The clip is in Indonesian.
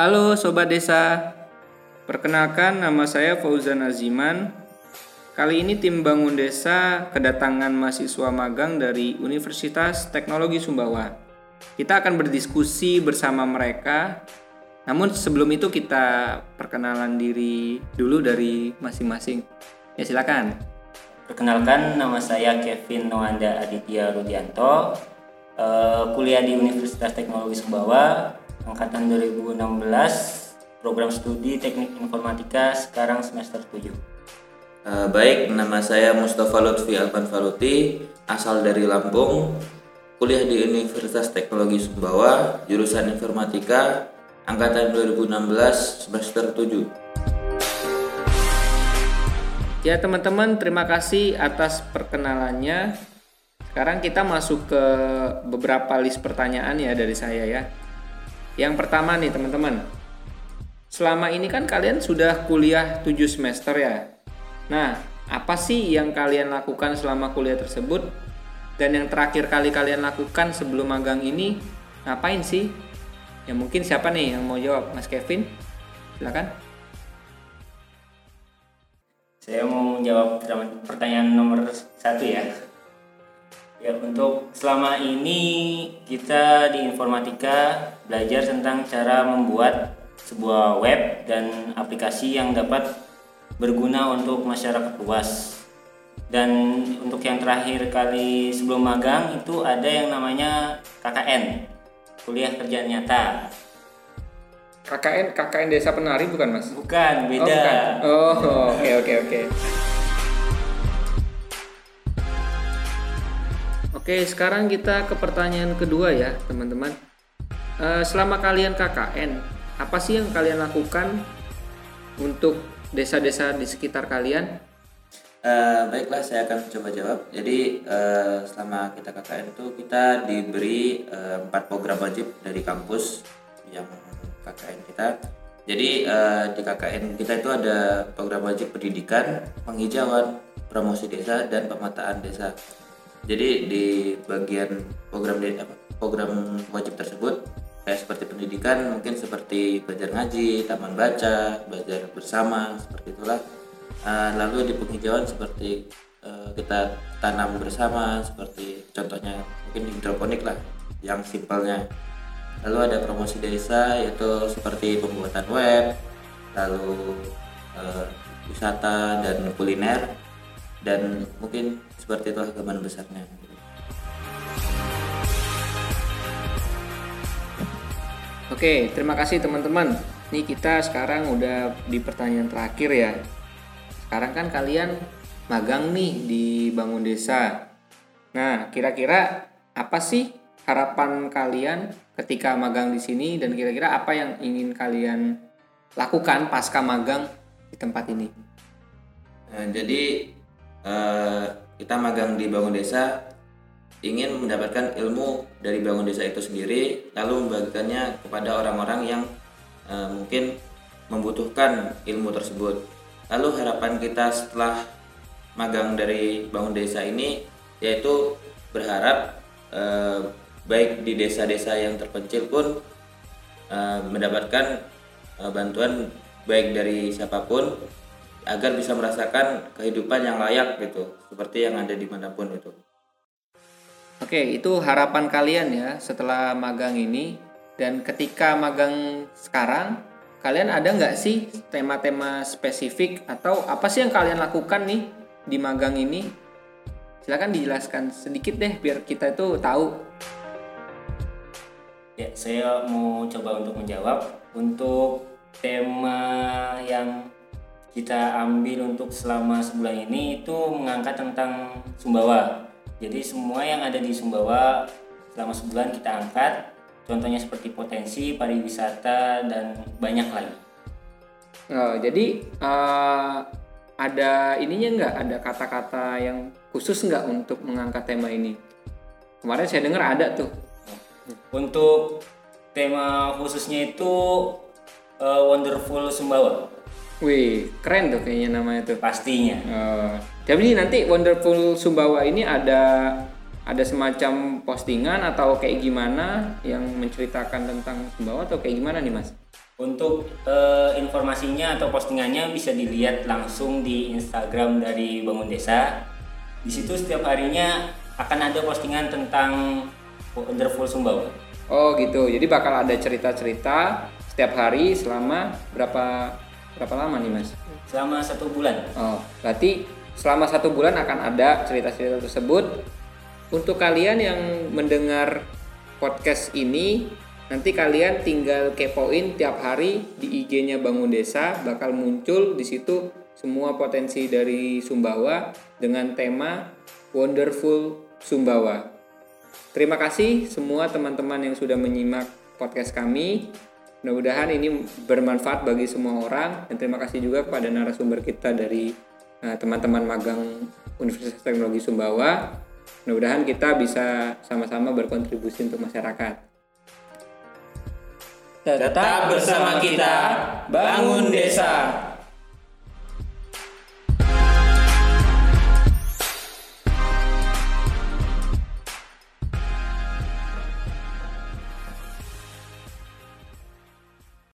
Halo Sobat Desa, perkenalkan nama saya Fauzan Aziman. Kali ini tim Bangun Desa kedatangan mahasiswa magang dari Universitas Teknologi Sumbawa. Kita akan berdiskusi bersama mereka. Namun sebelum itu kita perkenalan diri dulu dari masing-masing. Ya silakan. Perkenalkan nama saya Kevin Noanda Aditya Rudianto, eh, kuliah di Universitas Teknologi Sumbawa, angkatan 2016, program studi Teknik Informatika sekarang semester 7. Eh, baik, nama saya Mustafa Lutfi Alpan Faruti, asal dari Lampung, kuliah di Universitas Teknologi Sumbawa, jurusan Informatika, angkatan 2016, semester 7. Ya teman-teman, terima kasih atas perkenalannya. Sekarang kita masuk ke beberapa list pertanyaan ya dari saya ya. Yang pertama nih teman-teman. Selama ini kan kalian sudah kuliah 7 semester ya. Nah, apa sih yang kalian lakukan selama kuliah tersebut? Dan yang terakhir kali kalian lakukan sebelum magang ini ngapain sih? Ya mungkin siapa nih yang mau jawab? Mas Kevin? Silakan. Saya mau menjawab pertanyaan nomor satu ya. Ya untuk selama ini kita di informatika belajar tentang cara membuat sebuah web dan aplikasi yang dapat berguna untuk masyarakat luas. Dan untuk yang terakhir kali sebelum magang itu ada yang namanya KKN, kuliah kerja nyata. KKN KKN Desa Penari bukan Mas? Bukan, beda. Oh. Oh, oke oke oke. Oke, sekarang kita ke pertanyaan kedua ya, teman-teman. Eh, selama kalian KKN, apa sih yang kalian lakukan untuk desa-desa di sekitar kalian? Eh, baiklah, saya akan coba jawab. Jadi eh, selama kita KKN itu kita diberi empat program wajib dari kampus yang KKN kita. Jadi eh, di KKN kita itu ada program wajib pendidikan, penghijauan, promosi desa dan pemetaan desa. Jadi di bagian program apa, program wajib tersebut kayak seperti pendidikan mungkin seperti belajar ngaji, taman baca, belajar bersama seperti itulah. Eh, lalu di penghijauan seperti eh, kita tanam bersama seperti contohnya mungkin hidroponik lah yang simpelnya. Lalu ada promosi desa yaitu seperti pembuatan web, lalu eh, wisata dan kuliner dan mungkin seperti itulah gambaran besarnya. Oke, terima kasih teman-teman. Nih kita sekarang udah di pertanyaan terakhir ya. Sekarang kan kalian magang nih di Bangun Desa. Nah, kira-kira apa sih harapan kalian ketika magang di sini dan kira-kira apa yang ingin kalian lakukan pasca magang di tempat ini? Nah, jadi eh, kita magang di Bangun Desa ingin mendapatkan ilmu dari Bangun Desa itu sendiri, lalu membagikannya kepada orang-orang yang eh, mungkin membutuhkan ilmu tersebut. Lalu harapan kita setelah magang dari Bangun Desa ini yaitu berharap eh, baik di desa-desa yang terpencil pun eh, mendapatkan eh, bantuan baik dari siapa pun agar bisa merasakan kehidupan yang layak gitu seperti yang ada di mana pun itu. Oke, itu harapan kalian ya setelah magang ini dan ketika magang sekarang kalian ada nggak sih tema-tema spesifik atau apa sih yang kalian lakukan nih di magang ini? Silakan dijelaskan sedikit deh biar kita itu tahu. Ya, saya mau coba untuk menjawab untuk tema yang kita ambil untuk selama sebulan ini itu mengangkat tentang Sumbawa. Jadi semua yang ada di Sumbawa selama sebulan kita angkat. Contohnya seperti potensi pariwisata dan banyak lagi. Oh, jadi eh, ada ininya nggak? Ada kata-kata yang khusus nggak untuk mengangkat tema ini? Kemarin saya dengar ada tuh. Untuk tema khususnya itu eh, Wonderful Sumbawa Wih, keren tuh kayaknya namanya tuh. pastinya. Eh, jadi nanti Wonderful Sumbawa ini ada ada semacam postingan atau kayak gimana yang menceritakan tentang Sumbawa atau kayak gimana nih Mas? Untuk eh, informasinya atau postingannya bisa dilihat langsung di Instagram dari Bangun Desa. Di situ setiap harinya akan ada postingan tentang Wonderful Sumbawa. Oh gitu. Jadi bakal ada cerita-cerita setiap hari selama berapa berapa lama nih mas? Selama satu bulan. Oh, berarti selama satu bulan akan ada cerita-cerita tersebut. Untuk kalian yang mendengar podcast ini, nanti kalian tinggal kepoin tiap hari di IG-nya Bangun Desa bakal muncul di situ semua potensi dari Sumbawa dengan tema Wonderful Sumbawa. Terima kasih semua teman-teman yang sudah menyimak podcast kami. Mudah-mudahan ini bermanfaat bagi semua orang dan terima kasih juga kepada narasumber kita dari eh, teman-teman magang Universitas Teknologi Sumbawa. Mudah-mudahan kita bisa sama-sama berkontribusi untuk masyarakat. Tetap bersama kita, bangun desa.